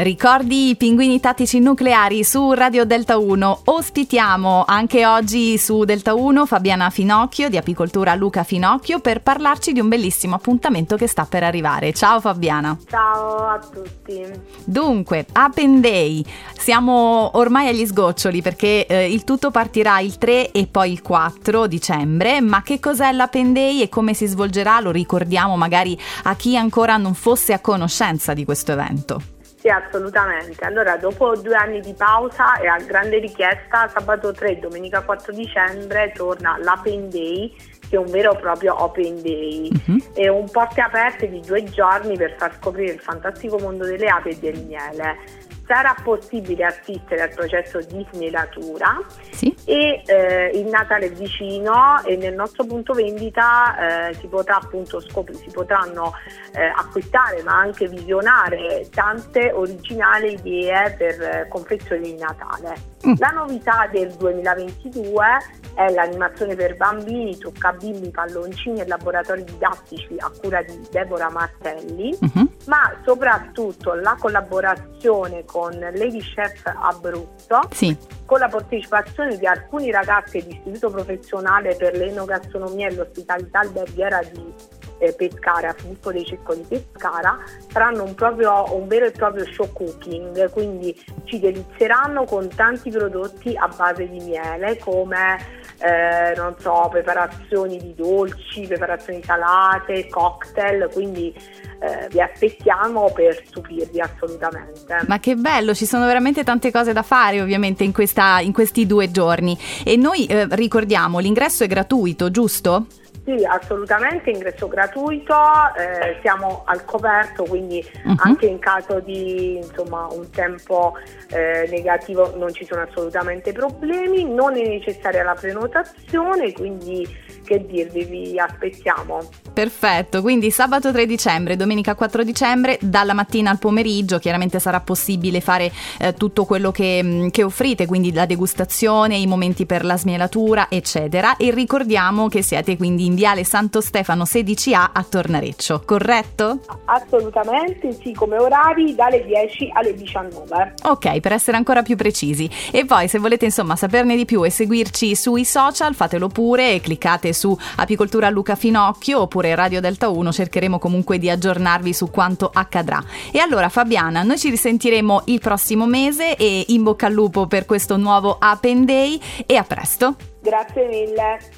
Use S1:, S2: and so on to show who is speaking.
S1: Ricordi i pinguini tattici nucleari su Radio Delta 1. Ospitiamo anche oggi su Delta 1 Fabiana Finocchio di Apicoltura Luca Finocchio per parlarci di un bellissimo appuntamento che sta per arrivare. Ciao Fabiana.
S2: Ciao a tutti.
S1: Dunque, Open Day. Siamo ormai agli sgoccioli perché eh, il tutto partirà il 3 e poi il 4 dicembre, ma che cos'è l'Open Day e come si svolgerà? Lo ricordiamo magari a chi ancora non fosse a conoscenza di questo evento.
S2: Sì, assolutamente. Allora, dopo due anni di pausa e a grande richiesta, sabato 3 e domenica 4 dicembre torna l'Open Day, che è un vero e proprio Open Day. Uh-huh. È un porte aperte di due giorni per far scoprire il fantastico mondo delle api e del miele sarà possibile assistere al processo di smelatura sì. e eh, il Natale è vicino e nel nostro punto vendita eh, si potrà appunto scoprire, si potranno eh, acquistare ma anche visionare tante originali idee per eh, confezioni di Natale. Mm. La novità del 2022 è l'animazione per bambini, truccabimbi, palloncini e laboratori didattici a cura di Deborah Martelli, uh-huh. ma soprattutto la collaborazione con Lady Chef Abruzzo, sì. con la partecipazione di alcuni ragazzi dell'Istituto Professionale per l'Enogastronomia e l'Ospitalità Alberghiera di eh, Pescara, Filippo dei Cecco di Pescara, faranno un, proprio, un vero e proprio show cooking, quindi ci delizieranno con tanti prodotti a base di miele come eh, non so, preparazioni di dolci, preparazioni salate, cocktail, quindi eh, vi aspettiamo per stupirvi assolutamente.
S1: Ma che bello, ci sono veramente tante cose da fare ovviamente in, questa, in questi due giorni e noi eh, ricordiamo l'ingresso è gratuito, giusto?
S2: Sì, assolutamente, ingresso gratuito, eh, siamo al coperto, quindi uh-huh. anche in caso di insomma, un tempo eh, negativo non ci sono assolutamente problemi, non è necessaria la prenotazione, quindi che dirvi, vi aspettiamo.
S1: Perfetto, quindi sabato 3 dicembre, domenica 4 dicembre, dalla mattina al pomeriggio, chiaramente sarà possibile fare eh, tutto quello che, mm, che, offrite, quindi la degustazione, i momenti per la smielatura, eccetera. E ricordiamo che siete quindi in Viale Santo Stefano 16A a Tornareccio, corretto?
S2: Assolutamente, sì, come orari dalle 10 alle 19.
S1: Ok, per essere ancora più precisi. E poi se volete insomma saperne di più e seguirci sui social, fatelo pure e cliccate su Apicoltura Luca Finocchio oppure Radio Delta 1, cercheremo comunque di aggiornarvi su quanto accadrà. E allora Fabiana, noi ci risentiremo il prossimo mese e in bocca al lupo per questo nuovo Open Day e a presto.
S2: Grazie mille.